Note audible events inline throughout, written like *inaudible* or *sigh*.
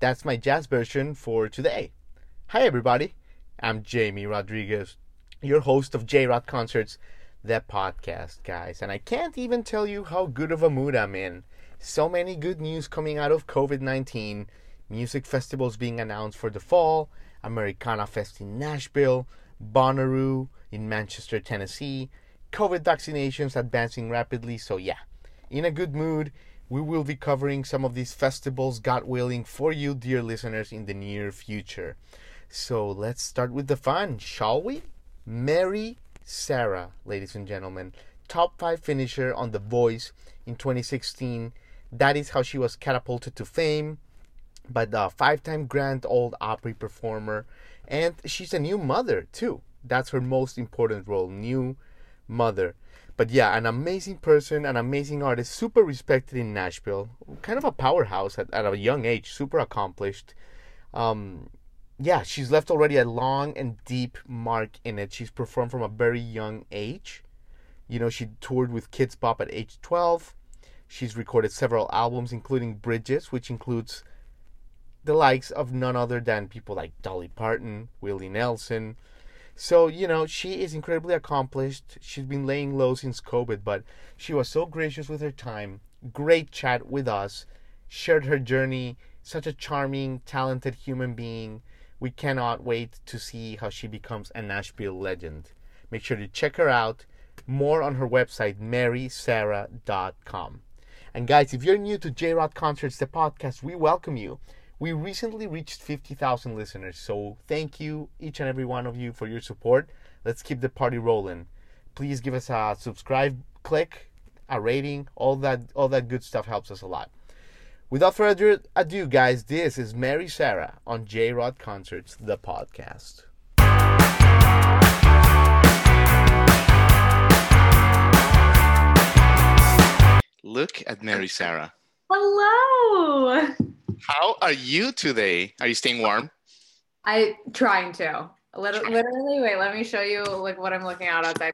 That's my jazz version for today. Hi, everybody. I'm Jamie Rodriguez, your host of J Rod Concerts, the podcast, guys. And I can't even tell you how good of a mood I'm in. So many good news coming out of COVID 19, music festivals being announced for the fall, Americana Fest in Nashville, Bonnaroo in Manchester, Tennessee COVID vaccinations advancing rapidly, so yeah, in a good mood. We will be covering some of these festivals, God willing, for you, dear listeners, in the near future. So let's start with the fun, shall we? Mary Sarah, ladies and gentlemen, top five finisher on The Voice in 2016. That is how she was catapulted to fame by the five time Grand Ole Opry performer. And she's a new mother, too. That's her most important role, new mother. But yeah, an amazing person, an amazing artist, super respected in Nashville, kind of a powerhouse at, at a young age, super accomplished. Um, yeah, she's left already a long and deep mark in it. She's performed from a very young age. You know, she toured with Kidz Bop at age 12. She's recorded several albums, including Bridges, which includes the likes of none other than people like Dolly Parton, Willie Nelson, so, you know, she is incredibly accomplished. She's been laying low since COVID, but she was so gracious with her time. Great chat with us. Shared her journey. Such a charming, talented human being. We cannot wait to see how she becomes a Nashville legend. Make sure to check her out. More on her website, marysarah.com. And guys, if you're new to J Rod Concerts, the podcast, we welcome you. We recently reached 50,000 listeners, so thank you, each and every one of you, for your support. Let's keep the party rolling. Please give us a subscribe, click, a rating, all that, all that good stuff helps us a lot. Without further ado, guys, this is Mary Sarah on J Rod Concerts, the podcast. Look at Mary Sarah. Hello. How are you today? Are you staying warm? I trying to. Literally, literally, wait. Let me show you like what I'm looking at outside.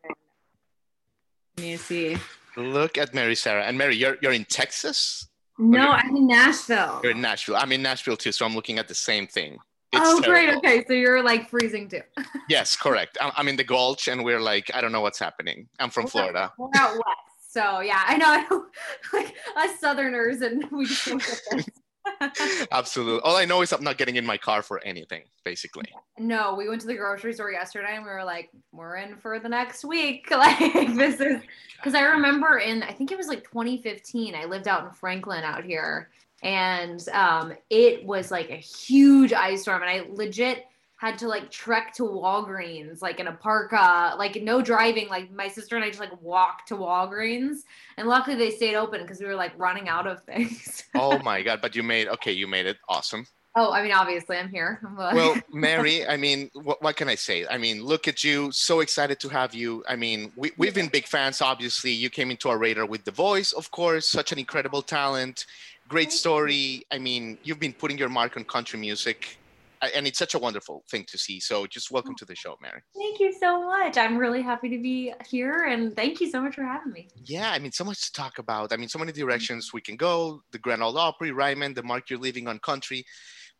Let me see. Look at Mary Sarah and Mary. You're you're in Texas. No, I'm in Nashville. You're in Nashville. I'm in Nashville too, so I'm looking at the same thing. It's oh, terrible. great. Okay, so you're like freezing too. *laughs* yes, correct. I'm in the Gulch, and we're like, I don't know what's happening. I'm from we're Florida. We're out west, so yeah, I know. *laughs* like us Southerners, and we just don't get this. *laughs* Absolutely. All I know is I'm not getting in my car for anything, basically. No, we went to the grocery store yesterday and we were like, we're in for the next week. *laughs* Like, this is because I remember in, I think it was like 2015, I lived out in Franklin out here and um, it was like a huge ice storm. And I legit, had to like trek to Walgreens, like in a parka, uh, like no driving. Like my sister and I just like walked to Walgreens, and luckily they stayed open because we were like running out of *laughs* things. oh my god! But you made okay. You made it awesome. Oh, I mean, obviously, I'm here. *laughs* well, *laughs* Mary, I mean, what, what, can I say? I mean, look at you. So excited to have you. I mean, we, we've been big fans, obviously. You came into our radar with The Voice, of course, such an incredible talent, great story. I mean, you've been putting your mark on country music and it's such a wonderful thing to see. So just welcome to the show, Mary. Thank you so much. I'm really happy to be here and thank you so much for having me. Yeah, I mean, so much to talk about. I mean, so many directions we can go, the Grand Ole Opry, Ryman, the mark you're living on country.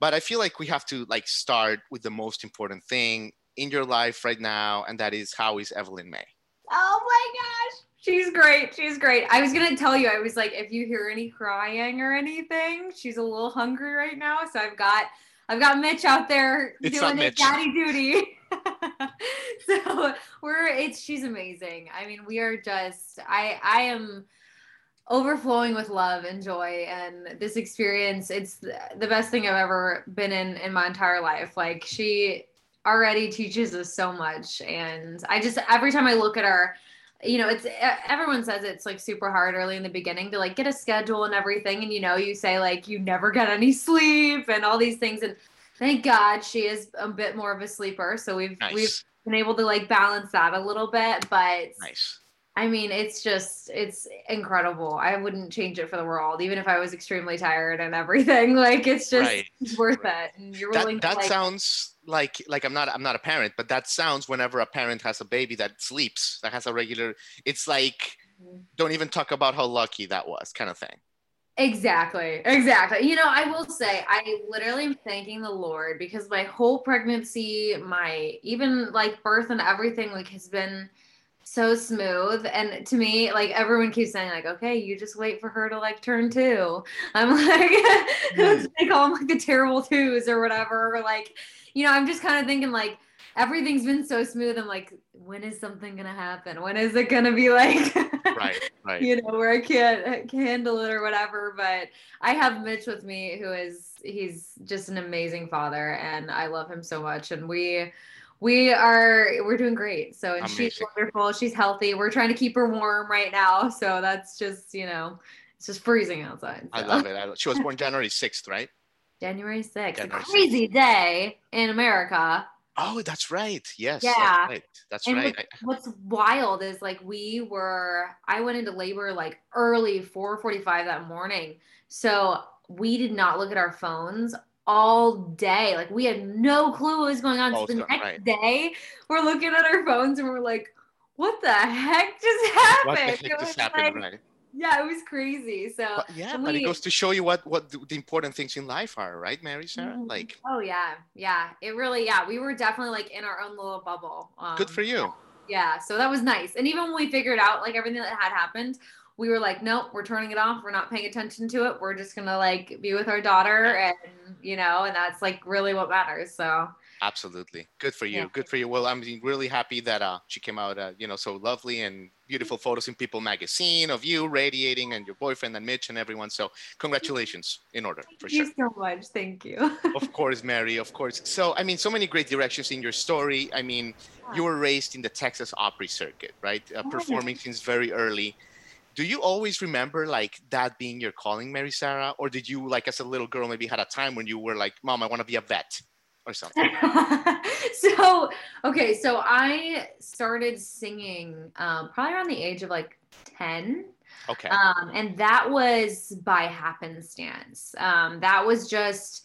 But I feel like we have to like start with the most important thing in your life right now, and that is how is Evelyn May? Oh my gosh. She's great. She's great. I was gonna tell you, I was like, if you hear any crying or anything, she's a little hungry right now. So I've got I've got Mitch out there it's doing his daddy duty. *laughs* so we're it's she's amazing. I mean, we are just I I am overflowing with love and joy and this experience it's the best thing I've ever been in in my entire life. Like she already teaches us so much and I just every time I look at her you know, it's everyone says it's like super hard early in the beginning to like get a schedule and everything. And you know, you say like you never get any sleep and all these things. And thank God she is a bit more of a sleeper. So we've Nice. we've been able to like balance that a little bit. But Nice. I mean, it's just it's incredible. I wouldn't change it for the world, even if I was extremely tired and everything. *laughs* Like it's just Right. it's worth Right. it. And you're willing That that like sounds like like I'm not I'm not a parent, but that sounds whenever a parent has a baby that sleeps, that has a regular it's like Mm-hmm. don't even talk about how lucky that was kind of thing. Exactly. Exactly. You know, I will say I literally am thanking the Lord because my whole pregnancy, my even like birth and everything like has been so smooth and to me like everyone keeps saying like okay you just wait for her to like turn two i'm *laughs* like *laughs* hmm. *laughs* they call them like the terrible twos or whatever or like you know i'm just kind of thinking like everything's been so smooth i'm like when is something gonna happen when is it gonna be like Right, right. you know where I can't handle it or whatever. But I have Mitch with me, who is he's just an amazing father, and I love him so much. And we we are we're doing great. So and she's wonderful. She's healthy. We're trying to keep her warm right now. So that's just you know it's just freezing outside. I love it. I she was born *laughs* January 6th, right? January sixth, a January 6th. crazy day in America. Oh, that's right. Yes. Yeah. That's right. That's And right. what- I- what's wild is like we were I went into labor like early 4:45 that morning. So we did not look at our phones all day. Like we had no clue what was going on. So the next right. day we're looking at our phones and we're like, what the heck just happened? *laughs* what the heck just happened, like- right? Yeah, it was crazy. So But yeah, and but it goes to show you what what the, important things in life are, right, Mary Sarah? Mhm. Like, Oh yeah, yeah. It really, yeah. We were definitely like in our own little bubble. Um, good for you. Yeah, so that was nice. And even when we figured out like everything that had happened, we were like, nope, we're turning it off. We're not paying attention to it. We're just gonna like be with our daughter, and you know, and that's like really what matters. So Absolutely. Good for you. Yeah. Good for you. Well, I'm really happy that uh, she came out, uh, you know, so lovely and beautiful photos in People magazine of you radiating and your boyfriend and Mitch and everyone. So congratulations in order for thank sure. you so much. Thank you. *laughs* of course, Mary, of course. So, I mean, so many great directions in your story. I mean, you were raised in the Texas Opry circuit, right? Uh, performing since very early. Do you always remember like that being your calling, Mary Sarah? Or did you, like, as a little girl, maybe had a time when you were like, Mom, I want to be a vet or something? *laughs* so okay, so I started singing um, probably around the age of like ten. Okay. Um, and that was by happenstance. Um, that was just,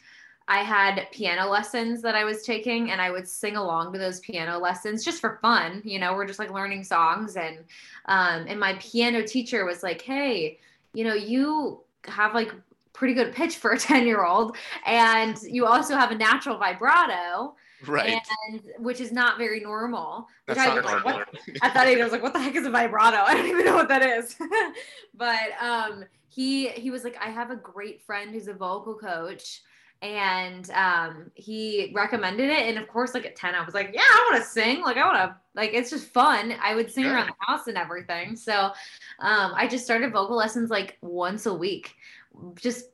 I had piano lessons that I was taking, and I would sing along to those piano lessons just for fun. You know, we're just like learning songs, and um, and my piano teacher was like, "Hey, you know, you have like pretty good pitch for a *laughs* ten year old, and you also have a natural vibrato, right. and which is not very normal." Which That's I not like, normal. "What at that age, I was like, what the heck is a vibrato? *laughs* I don't even know what that is. *laughs* but um, he he was like, I have a great friend who's a vocal coach. And um, he recommended it. And of course, like at 10, I was like, yeah, I want to sing. Like, I want to, like, it's just fun. I would sing Yeah. around the house and everything. So um, I just started vocal lessons like once a week, just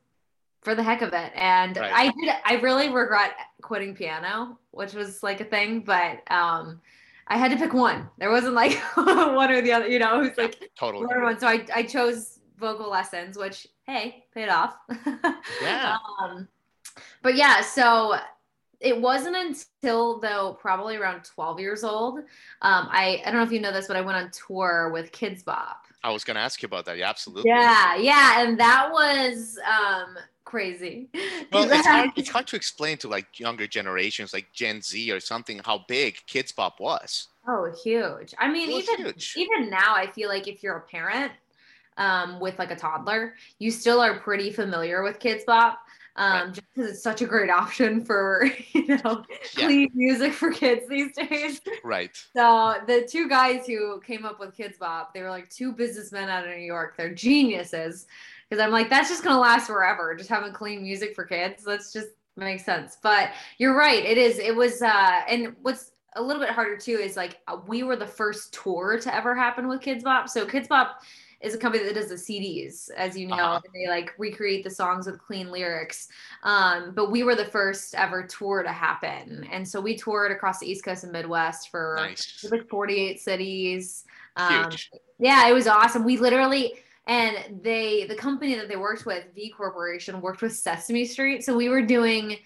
for the heck of it. And Right. I did, I really regret quitting piano, which was like a thing, but um, I had to pick one. There wasn't like *laughs* one or the other, you know, it was like totally. one. So I, I chose vocal lessons, which hey, paid off. *laughs* Yeah. um, but yeah, so it wasn't until though probably around 12 years old. Um, I, I don't know if you know this, but I went on tour with Kidz Bop. I was going to ask you about that. Yeah, absolutely. Yeah, yeah, and that was um crazy. Well, it's hard, it's *laughs* hard to explain to like younger generations, like Gen Z or something, how big Kidz Bop was. Oh, huge. I mean, even huge. even now, I feel like if you're a parent um, with like a toddler, you still are pretty familiar with Kidz Bop. Um, just because it's such a great option for *laughs* you know Yeah. clean music for kids these days. Right. So the two guys who came up with Kidz Bop, they were like two businessmen out of New York. They're geniuses. Because I'm like, that's just gonna last forever. Just having clean music for kids. That's just makes sense. But you're right. It is. It was. uh And what's a little bit harder too is like we were the first tour to ever happen with Kidz Bop. So Kidz Bop is a company that does the CDs, as you know. Uh-huh. and They like recreate the songs with clean lyrics. Um, but we were the first ever tour to happen, and so we toured across the East Coast and Midwest for Nice. like 48 cities. Um, Huge. yeah, it was awesome. We literally and they the company that they worked with, V Corporation, worked with Sesame Street. So we were doing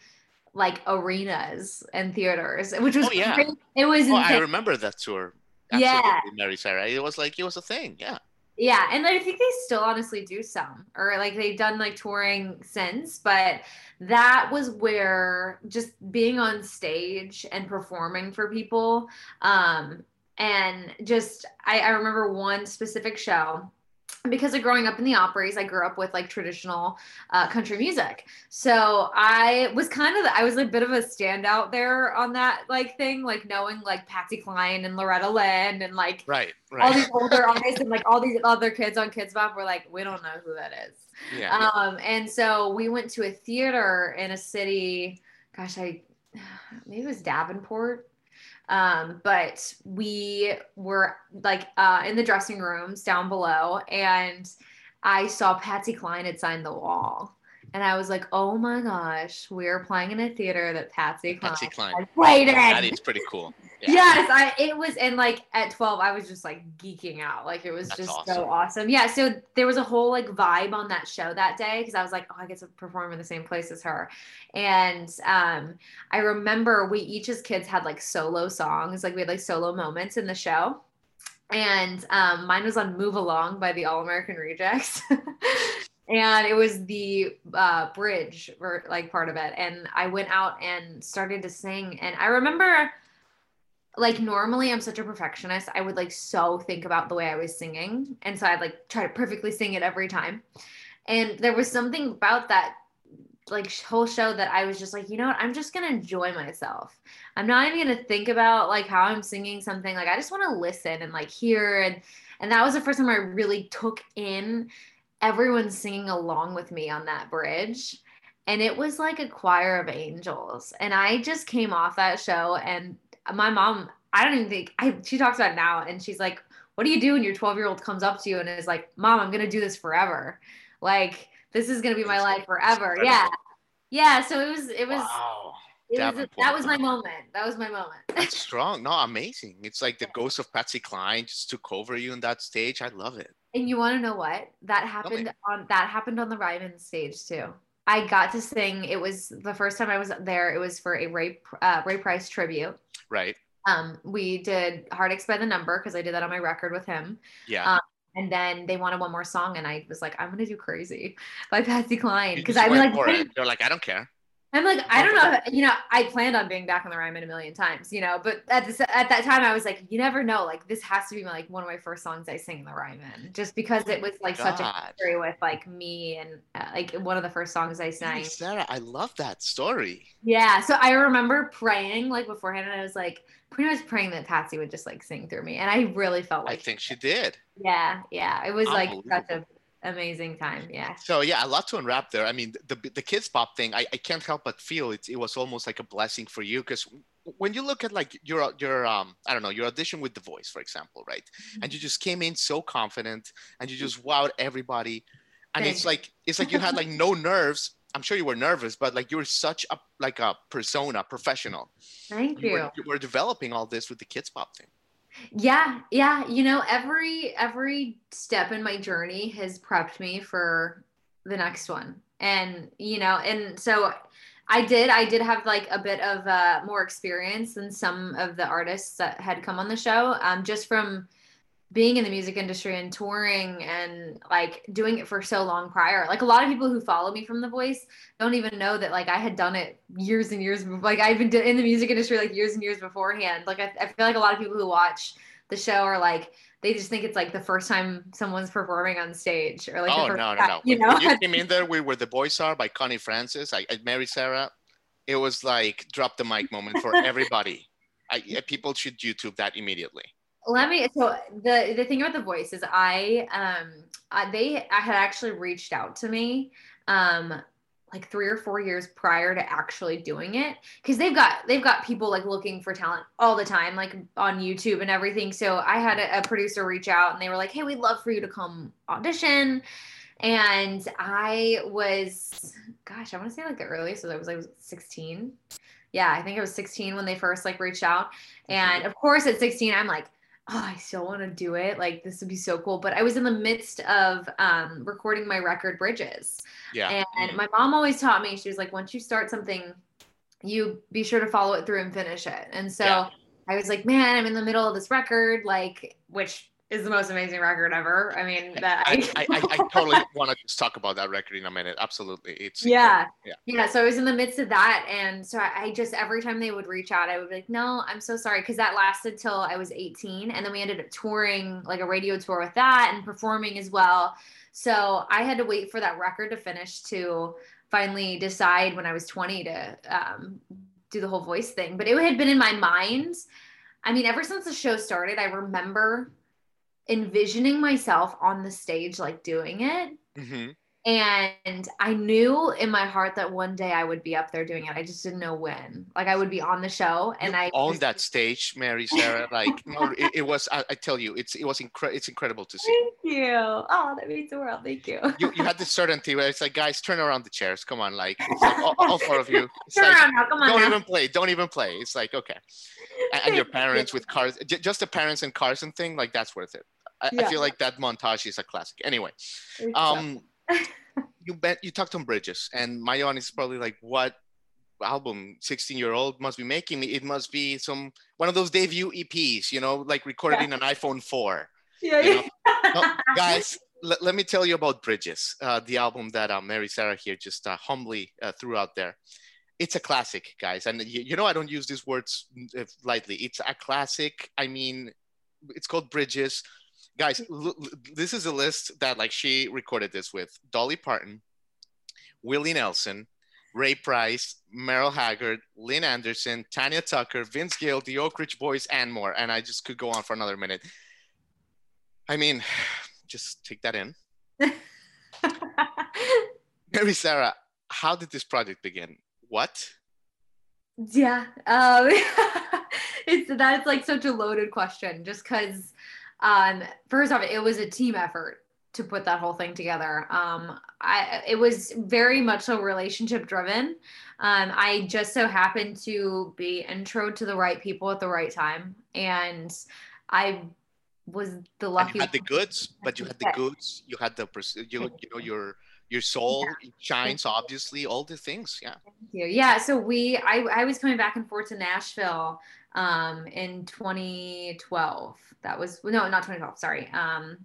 like arenas and theaters, which was Oh, yeah. great. It was Oh, I remember that tour. Yeah. Absolutely, Mary Sarah. It was like it was a thing. Yeah. Yeah, and I think they still honestly do some, or like they've done like touring since, but that was where just being on stage and performing for people, um, and just I, I remember one specific show because of growing up in the operas, I grew up with like traditional uh, country music. So I was kind of, I was a bit of a standout there on that like thing, like knowing like Patsy Cline and Loretta Lynn and like Right. all Right. these *laughs* older artists and like all these other kids on Kidz Bop were like, we don't know who that is. yeah. Um, and so we went to a theater in a city, gosh, I *sighs* maybe it was Davenport. Um, but we were like uh, in the dressing rooms down below, and I saw Patsy Cline had signed the wall. And I was like, oh my gosh, we're playing in a theater that Patsy Cline, Patsy Cline. had played in. That is pretty cool. Yeah. Yes, I it was and like at 12 I was just like geeking out. Like it was That's just awesome. so awesome. Yeah, so there was a whole like vibe on that show that day cuz I was like, "Oh, I get to perform in the same place as her." And um I remember we each as kids had like solo songs, like we had like solo moments in the show. And um mine was on Move Along by the All American Rejects. *laughs* and it was the uh, bridge or like part of it. And i went out and started to sing. And i remember like normally i'm such a perfectionist i would like so think about the way i was singing. And so i'd like try to perfectly sing it every time. And there was something about that like whole show that i was just like you know what? I'm just gonna enjoy myself. I'm not even gonna think about like how i'm singing something. Like i just want to listen and like hear. And and that was the first time i really took in everyone singing along with me on that bridge and it was like a choir of angels and i just came off that show and my mom i don't even think I, she talks about it now and she's like what do you do when your 12 year old comes up to you and is like mom i'm gonna do this forever like this is gonna be my life forever yeah yeah so it was it was wow. it was that was my moment that was my moment That's *laughs* strong. No, amazing. It's like the ghost of Patsy Cline just took over you on that stage. I love it. And you want to know what? That happened on that happened on the Ryman stage too. I got to sing. It was the first time I was there. It was for a Ray uh, Ray Price tribute. Right. Um, we did Heartaches by the Number because I did that on my record with him. Yeah. Um, And then they wanted one more song, and I was like, I'm gonna do Crazy *laughs* by Patsy Cline because I'm like, it. They're like, I don't care. I'm like, I don't know, you know, I planned on being back on the Ryman a million times, you know, but at this at that time I was like, you never know, like this has to be like one of my first songs I sing in the Ryman, just because it was like such a story with like me and uh, like one of the first songs I sang. Hey, Sarah, I love that story. Yeah, so I remember praying like beforehand, and I was like pretty much praying that Patsy would just like sing through me, and I really felt like, I think she did. yeah, yeah, it was like such a amazing time. Yeah, *laughs* So yeah, a lot to unwrap there. I mean, the the Kidz Bop thing, I, I can't help but feel it. It was almost like a blessing for you because when you look at like your your um I don't know your audition with The Voice, for example, right? And you just came in so confident and you just wowed everybody, and it's like it's like you had like no *laughs* nerves. I'm sure you were nervous, but like you were such a like a persona, professional. thank You you. were, you were developing all this with the Kidz Bop thing. Yeah, yeah. You know, every every step in my journey has prepped me for the next one. And, you know, and so I did I did have like a bit of uh more experience than some of the artists that had come on the show. Um just from being in the music industry and touring and like doing it for so long prior. Like a lot of people who follow me from The Voice don't even know that like I had done it years and years. Like I've been in the music industry like years and years beforehand. Like I, I feel like a lot of people who watch the show are like they just think it's like the first time someone's performing on stage or like oh no, no, time, no! You know, you *laughs* came in there, we were the boys are by Connie Francis. I, I Mary Sarah. It was like drop the mic moment for everybody. *laughs* I, yeah, people should YouTube that immediately. Let me so the the thing about the voice is i um I, they i had actually reached out to me um like three or four years prior to actually doing it because they've got they've got people like looking for talent all the time like on youtube and everything. So i had a, a producer reach out and they were like hey we'd love for you to come audition. And i was gosh i want to say like the earliest was i was like 16 yeah i think it was 16 when they first like reached out. And of course at 16 i'm like oh, I still want to do it. Like this would be so cool. But I was in the midst of um, recording my record Bridges. Yeah. And Mhm. my mom always taught me, she was like, once you start something, you be sure to follow it through and finish it. And so Yeah. I was like, man, I'm in the middle of this record, like, which is the most amazing record ever. I mean, that I, I, I, I *laughs* totally want to just talk about that record in a minute. Absolutely. It's yeah. Yeah. Yeah. So I was in the midst of that. And so I, I just, every time they would reach out, I would be like, no, I'm so sorry. Cause that lasted till I was 18. And then we ended up touring like a radio tour with that and performing as well. So I had to wait for that record to finish to finally decide when I was 20 to um, do the whole voice thing. But it had been in my mind. I mean, ever since the show started, I remember envisioning myself on the stage, like doing it. Mhm. And I knew in my heart that one day I would be up there doing it. I just didn't know when. Like I would be on the show, and you I on just- that stage, Mary Sarah. *laughs* Like, no, it, it was. I, I tell you, it's it was incre- It's incredible to see. Thank you. Oh, that means the world. Thank you. You, you had this certainty where it's like, guys, turn around the chairs. Come on, like, it's like all, all four of you. *laughs* It's Turn like, around now. Come on don't now. even play. Don't even play. It's like okay. And, and your parents with cars, just the parents and Carson thing, like that's worth it. I, I feel like that montage is a classic. Anyway, um, *laughs* you bet you talked on bridges, and my audience is probably like, what album 16 year old must be making me? It must be some one of those debut EPs, you know, like recorded Yeah. in an iPhone 4. yeah, you know, yeah. No, *laughs* guys, let, let me tell you about Bridges, uh, the album that uh, Mary Sarah here just uh, humbly uh, threw out there. It's a classic, guys. And you, you know, I don't use these words uh, lightly. It's a classic. I mean, it's called Bridges. Guys, l- l- this is a list that like she recorded this with Dolly Parton, Willie Nelson, Ray Price, Merle Haggard, Lynn Anderson, Tanya Tucker, Vince Gill, the Oak Ridge Boys, and more. And I just could go on for another minute. I mean, *sighs* just take that in. *laughs* Mary Sarah, how did this project begin? What? Yeah. Um, *laughs* it's that's like such a loaded question just because um first off it was a team effort to put that whole thing together. Um I it was very much so relationship driven. Um I just so happened to be intro to the right people at the right time and I was the And lucky you had the goods, but you had the *laughs* goods. You had the you, you know your your soul shines obviously all the things. Yeah. Thank you. Yeah, so we I I was coming back and forth to Nashville um in 2012. That was no, not 2012, sorry. Um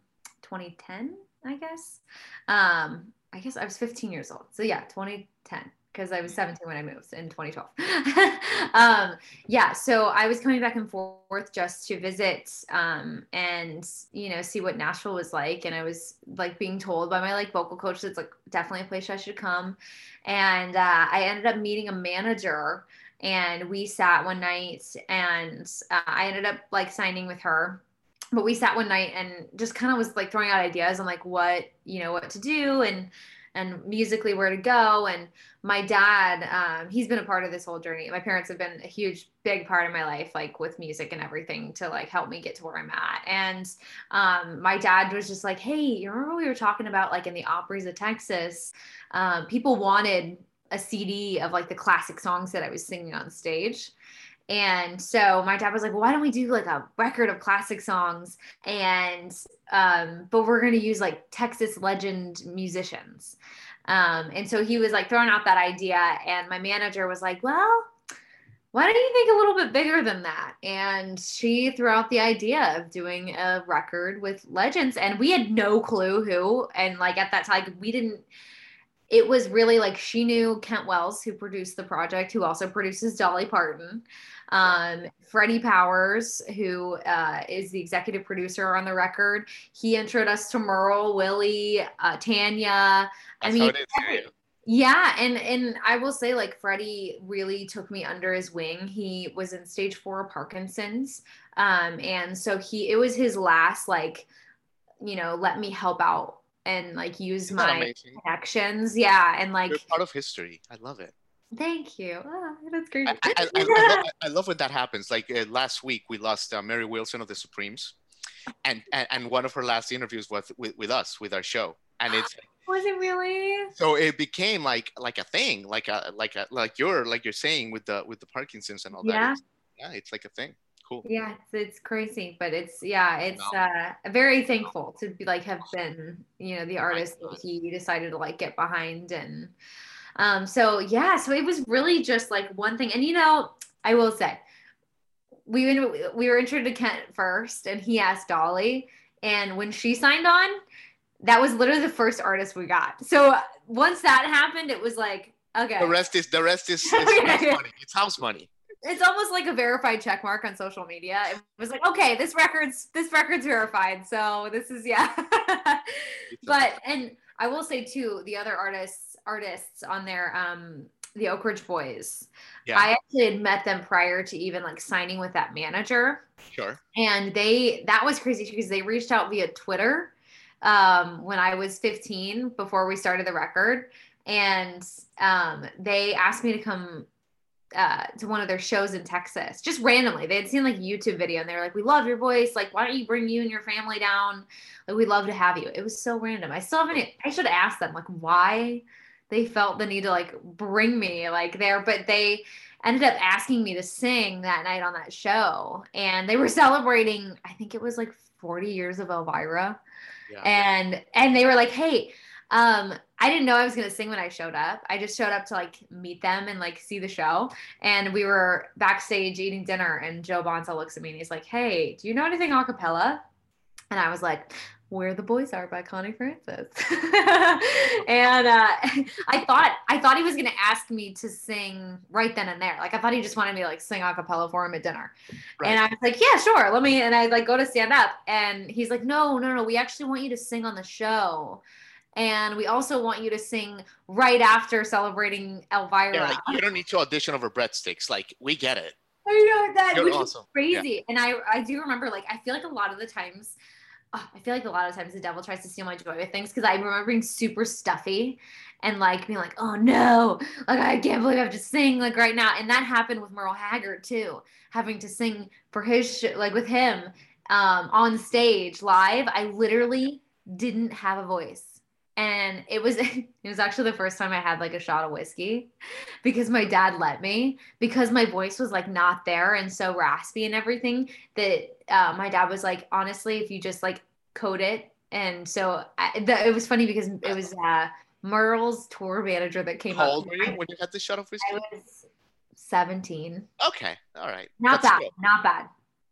2010, I guess. Um I guess I was 15 years old. So yeah, 2010 because I was 17 when I moved in 2012. *laughs* um yeah, so I was coming back and forth just to visit um and you know see what Nashville was like and I was like being told by my like vocal coach it's like definitely a place I should come and uh, I ended up meeting a manager and we sat one night and uh, I ended up like signing with her but we sat one night and just kind of was like throwing out ideas on like what you know what to do and and musically where to go. And my dad um, he's been a part of this whole journey. My parents have been a huge big part of my life like with music and everything to like help me get to where i'm at. And um, my dad was just like hey you remember we were talking about like in the operas of texas? Um, people wanted a cd of like the classic songs that i was singing on stage and so my dad was like, well, why don't we do like a record of classic songs? And, um, but we're going to use like Texas legend musicians. Um, and so he was like throwing out that idea. And my manager was like, well, why don't you think a little bit bigger than that? And she threw out the idea of doing a record with legends. And we had no clue who. And like at that time, we didn't, it was really like she knew Kent Wells, who produced the project, who also produces Dolly Parton. Um, Freddie Powers, who uh, is the executive producer on the record, he introduced us to Merle, Willie, uh, Tanya. I mean, how it is. Yeah, and and I will say like Freddie really took me under his wing. He was in stage 4 Parkinson's. Um and so he it was his last like you know, let me help out and like use Isn't my connections. Yeah, and like You're part of history. I love it. Thank you. Ah, that's great. I, I, I, love, I love when that happens. Like uh, last week, we lost uh, Mary Wilson of the Supremes, and, and and one of her last interviews was with, with us with our show, and it's *gasps* was it really? so it became like like a thing, like a like a like you're like you're saying with the with the Parkinson's and all that. Yeah. It's, yeah, it's like a thing. Cool. Yeah, it's, it's crazy, but it's yeah, it's No. uh very thankful to be like have been, you know, the artist that he decided to like get behind and um so yeah, so it was really just like one thing. And you know, I will say we went- we were introduced to Kent first and he asked Dolly and when she signed on, that was literally the first artist we got. So once that happened, it was like okay. The rest is the rest is, *laughs* is house money. It's house money. it's almost like a verified check mark on social media. It was like, okay, this record's this record's verified. So this is yeah. *laughs* But and I will say too, the other artists artists on their um, the Oak Ridge Boys. Yeah. I actually had met them prior to even like signing with that manager. sure. And they that was crazy because they reached out via Twitter um, when I was 15 before we started the record. And um, they asked me to come uh, to one of their shows in Texas, just randomly. They had seen like a YouTube video and they were like, We love your voice. Like, why don't you bring you and your family down? Like, we'd love to have you. It was so random. I still haven't, I should asked them, like, why they felt the need to like bring me like there, but they ended up asking me to sing that night on that show. And they were *laughs* celebrating, I think it was like 40 years of Elvira Yeah. and and they were like hey um i didn't know i was going to sing when i showed up i just showed up to like meet them and like see the show and we were backstage eating dinner and Joe Bonsall looks at me and he's like hey do you know anything a cappella and i was like where the boys are by connie francis *laughs* and uh *laughs* i thought i thought he was going to ask me to sing right then and there like i thought he just wanted me to like sing a cappella for him at dinner and I was like, yeah, sure. Let me. And I like go to stand up, and he's like, no, no, no. We actually want you to sing on the show, and we also want you to sing right after celebrating Elvira. yeah, like, you don't need to audition over breadsticks. Like we get it. I know that, You're which awesome. is crazy. And I, I do remember, like, I feel like a lot of the times, oh, I feel like a lot of times the devil tries to steal my joy with things because I remember being super stuffy and like being like, oh no, like I can't believe I have to sing like right now. And that happened with Merle Haggard too, having to sing for his sh- like with him um, on stage live. I literally didn't have a voice. And it was *laughs* it was actually the first time I had like a shot of whiskey because my dad let me because my voice was like not there and so raspy and everything that uh, my dad was like honestly if you just like code it and so I, the, it was funny because it was uh, Merle's tour manager that came How up. old were you when you had the shot of whiskey? I was 17. Okay, all right. Not That's bad, good. not bad.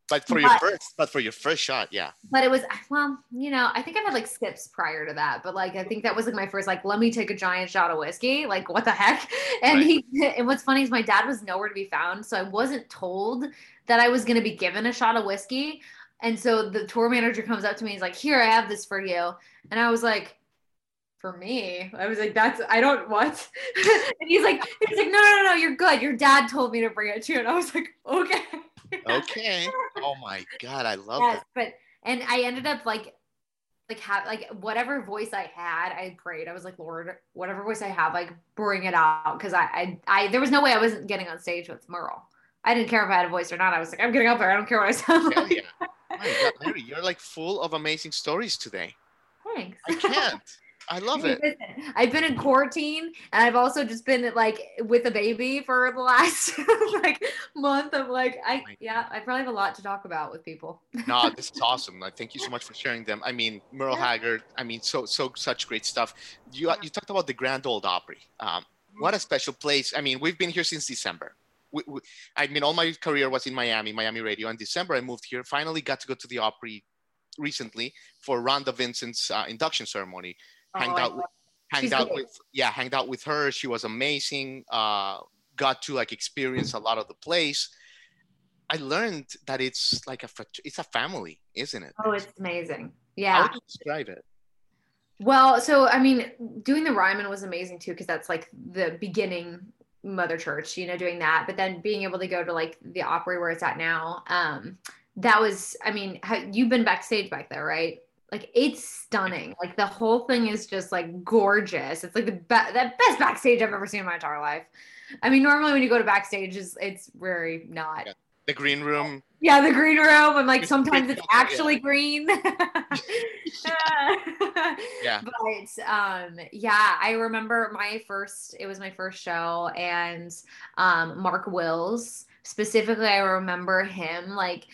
But for your first, but for your first shot, yeah. But it was well, you know, I think I've had like sips prior to that, but like I think that was like my first like let me take a giant shot of whiskey, like what the heck? *laughs* And Right. he *laughs* and what's funny is my dad was nowhere to be found, so I wasn't told that I was going to be given a shot of whiskey. And so the tour manager comes up to me, he's like, "Here, I have this for you," and I was like. For me, I was like, "That's I don't what," *laughs* and he's like, "He's like, no, no, no, no, you're good. Your dad told me to bring it to you," and I was like, "Okay." Okay. oh my god, I love yes, that. but and I ended mm-hmm. up like like have like whatever voice I had, I prayed. I was like, Lord, whatever voice I have, like bring it out. Cause I I, I there was no way I wasn't getting on stage with Merle. I didn't care if I had a voice or not. I was like, I'm getting up there. I don't care what I sound Hell like. yeah. My God, Mary, you're like full of amazing stories today. *laughs* Thanks. I can't. I love it. I've been in quarantine and I've also just been like with a baby for the last *laughs* like month of like I yeah, I probably have a lot to talk about with people. *laughs* No, this is awesome. Like, thank you so much for sharing them. I mean, Merle Yeah. Haggard. I mean, so so such great stuff. You you talked about the Grand Ole Opry. Um, what a special place. I mean, we've been here since December. We, we, I mean, all my career was in Miami, Miami radio. In December, I moved here. Finally, got to go to the Opry recently for Rhonda Vincent's uh, induction ceremony. Hanged Oh, out with, hanged She's out great. with, yeah, hanged out with her. She was amazing. Uh, got to like experience a lot of the place. I learned that it's like a it's a family, isn't it? Oh, it's amazing. How Yeah. would you describe it? Well, so I mean, doing the Ryman was amazing too, because that's like the beginning mother church, you know, doing that. But then being able to go to like the Opry where it's at now, um, that was, I mean, how, you've been backstage back there, right? Like it's stunning. Like the whole thing is just like gorgeous. It's like the be- the best backstage I've ever seen in my entire life. I mean, normally when you go to backstage, is it's very not. Yeah. The green room. Yeah, the green room, and like *laughs* sometimes it's filter, yeah. actually green. *laughs* *laughs* Yeah. But um, yeah, I remember my first. It was my first show, and um, Mark Wills specifically I remember him like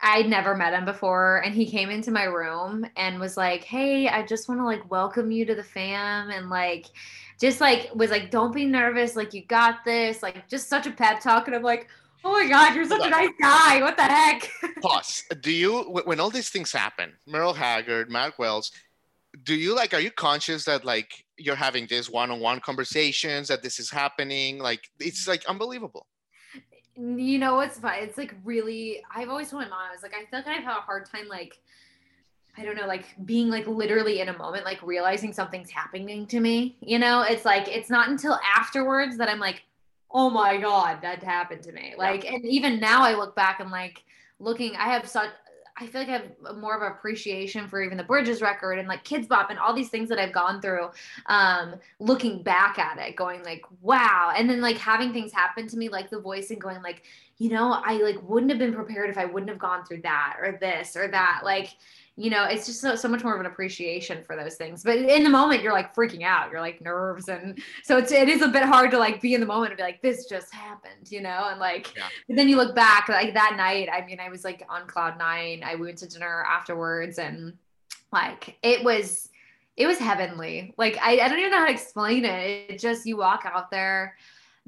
I'd never met him before and he came into my room and was like, "Hey, I just want to like welcome you to the fam and like just like was like don't be nervous, like you got this." Like just such a pep talk and I'm like, "Oh my god, you're such a nice guy. What the heck?" *laughs* Pause. Do you when all these things happen, Merle Haggard, Mark Wills, do you like are you conscious that like you're having this one-on-one conversations that this is happening? Like it's like unbelievable you know what's fun? It's like really. I've always told my mom, I was like, I feel like I've had a hard time, like, I don't know, like being like literally in a moment, like realizing something's happening to me. You know, it's like it's not until afterwards that I'm like, oh my god, that happened to me. Like, yeah. and even now I look back and like looking, I have such I feel like I have more of appreciation for even the Bridges record and like Kidz Bop and all these things that I've gone through. Um, looking back at it, going like, wow. And then like having things happen to me, like the voice and going like, you know, I like wouldn't have been prepared if I wouldn't have gone through that or this or that. Like, you know, it's just so, so much more of an appreciation for those things. But in the moment, you're like freaking out. You're like nerves, and so it's it is a bit hard to like be in the moment and be like, this just happened, you know, and like. Yeah. But then you look back, like that night. I mean, I was like on cloud nine. I went to dinner afterwards, and like it was, it was heavenly. Like I, I don't even know how to explain it. It just you walk out there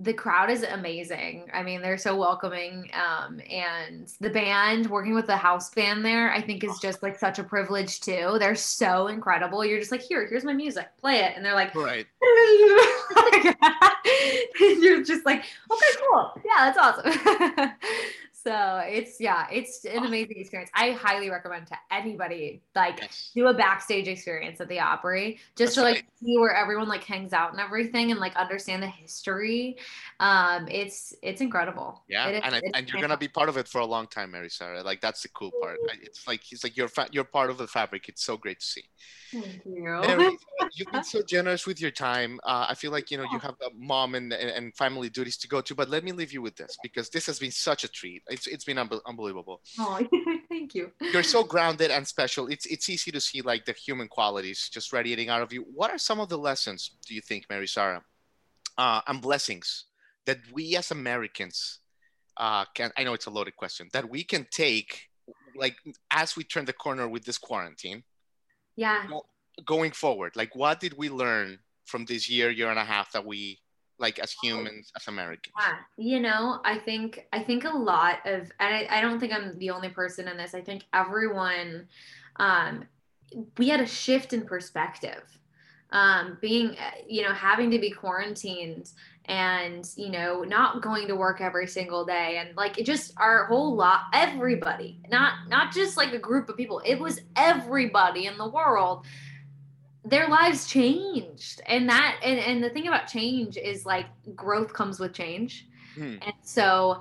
the crowd is amazing. I mean, they're so welcoming. Um, and the band working with the house band there, I think is just like such a privilege too. They're so incredible. You're just like, here, here's my music, play it. And they're like, right. *laughs* you're just like, okay, cool. Yeah, that's awesome. *laughs* So it's yeah, it's an amazing experience. I highly recommend to anybody like yes. do a backstage experience at the Opry just That's to like right. see where everyone like hangs out and everything and like understand the history. Um, it's it's incredible. Yeah, it, and it, and you're gonna be part of it for a long time, Mary Sarah. Like that's the cool part. It's like he's like you're fa- you're part of the fabric. It's so great to see. Thank you. Mary, *laughs* you've been so generous with your time. Uh, I feel like you know you have a mom and, and family duties to go to, but let me leave you with this because this has been such a treat. It's it's been un- unbelievable. Oh, *laughs* thank you. You're so grounded and special. It's it's easy to see like the human qualities just radiating out of you. What are some of the lessons do you think, Mary Sarah, uh, and blessings that we as Americans uh, can? I know it's a loaded question that we can take like as we turn the corner with this quarantine yeah going forward like what did we learn from this year year and a half that we like as humans as americans. Yeah you know i think i think a lot of and I, I don't think i'm the only person in this i think everyone um we had a shift in perspective. Um being you know having to be quarantined and you know not going to work every single day and like it just our whole lot everybody not not just like a group of people it was everybody in the world their lives changed. And that and, and the thing about change is like growth comes with change. Hmm. and so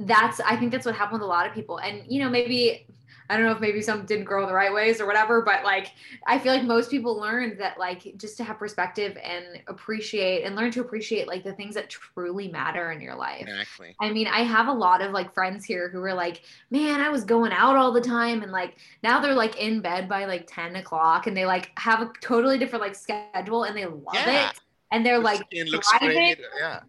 that's i think that's what happened with a lot of people. And you know maybe I don't know if maybe some didn't grow in the right ways or whatever, but like I feel like most people learned that like just to have perspective and appreciate and learn to appreciate like the things that truly matter in your life. Exactly. I mean, I have a lot of like friends here who were like, man, I was going out all the time and like now they're like in bed by like 10 o'clock and they like have a totally different like schedule and they love yeah. it. And they're like, thriving. Yeah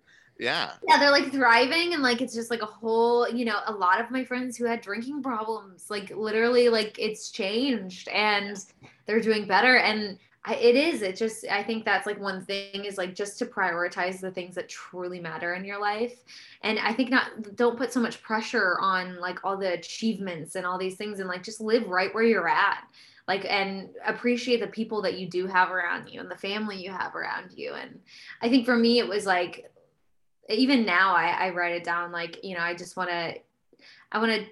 yeah. Yeah they're like thriving and like it's just like a whole you know a lot of my friends who had drinking problems like literally like it's changed and they're doing better and I, it is it just i think that's like one thing is like just to prioritize the things that truly matter in your life and i think not don't put so much pressure on like all the achievements and all these things and like just live right where you're at like and appreciate the people that you do have around you and the family you have around you and i think for me it was like even now I, I write it down like you know i just want to i want to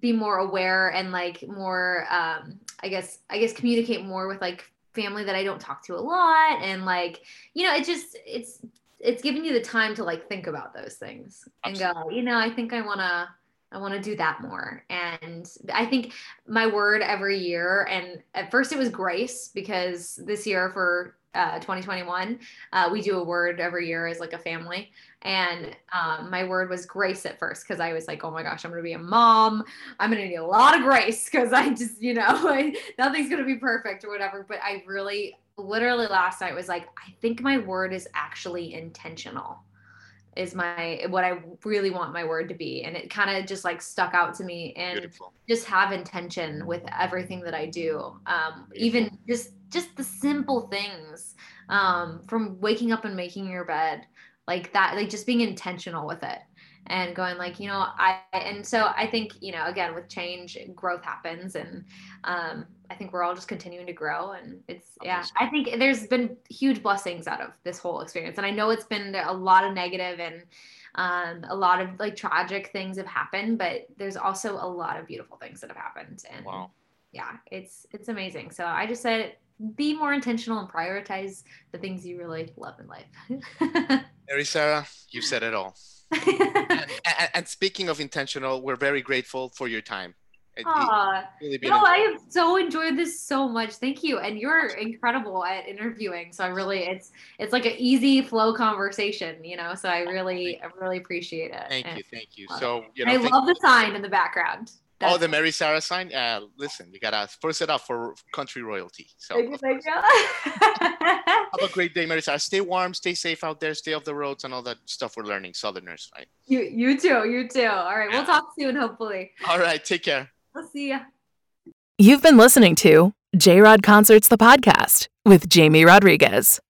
be more aware and like more um i guess i guess communicate more with like family that i don't talk to a lot and like you know it just it's it's giving you the time to like think about those things Absolutely. and go you know i think i want to I want to do that more. And I think my word every year, and at first it was grace because this year for uh, 2021, uh, we do a word every year as like a family. And um, my word was grace at first because I was like, oh my gosh, I'm going to be a mom. I'm going to need a lot of grace because I just, you know, *laughs* like, nothing's going to be perfect or whatever. But I really, literally last night was like, I think my word is actually intentional is my what I really want my word to be. And it kind of just like stuck out to me and Beautiful. just have intention with everything that I do. Um, even just just the simple things um, from waking up and making your bed like that, like just being intentional with it and going like you know i and so i think you know again with change growth happens and um i think we're all just continuing to grow and it's yeah i think there's been huge blessings out of this whole experience and i know it's been a lot of negative and um a lot of like tragic things have happened but there's also a lot of beautiful things that have happened and Wow. yeah it's it's amazing so i just said be more intentional and prioritize the things you really love in life *laughs* Mary Sarah, you said it all. *laughs* And, and, and speaking of intentional, we're very grateful for your time. It- really no, I have so enjoyed this so much. Thank you, and you're incredible at interviewing. So I really, it's it's like an easy flow conversation, you know. So I really, I really appreciate it. Thank And you, thank you. So you know, I love the sign in the background. Oh, the Mary Sarah sign. Uh, listen, you gotta first it up for country royalty. So Thank you, of thank course. you. *laughs* have a great day, Mary Sarah. Stay warm, stay safe out there, stay off the roads, and all that stuff we're learning, Southerners, right? you, you too, you too. All right, we'll talk soon. Hopefully, All right, take care. we'll see ya. You've been listening to J Rod Concerts, the podcast with Jamie Rodriguez.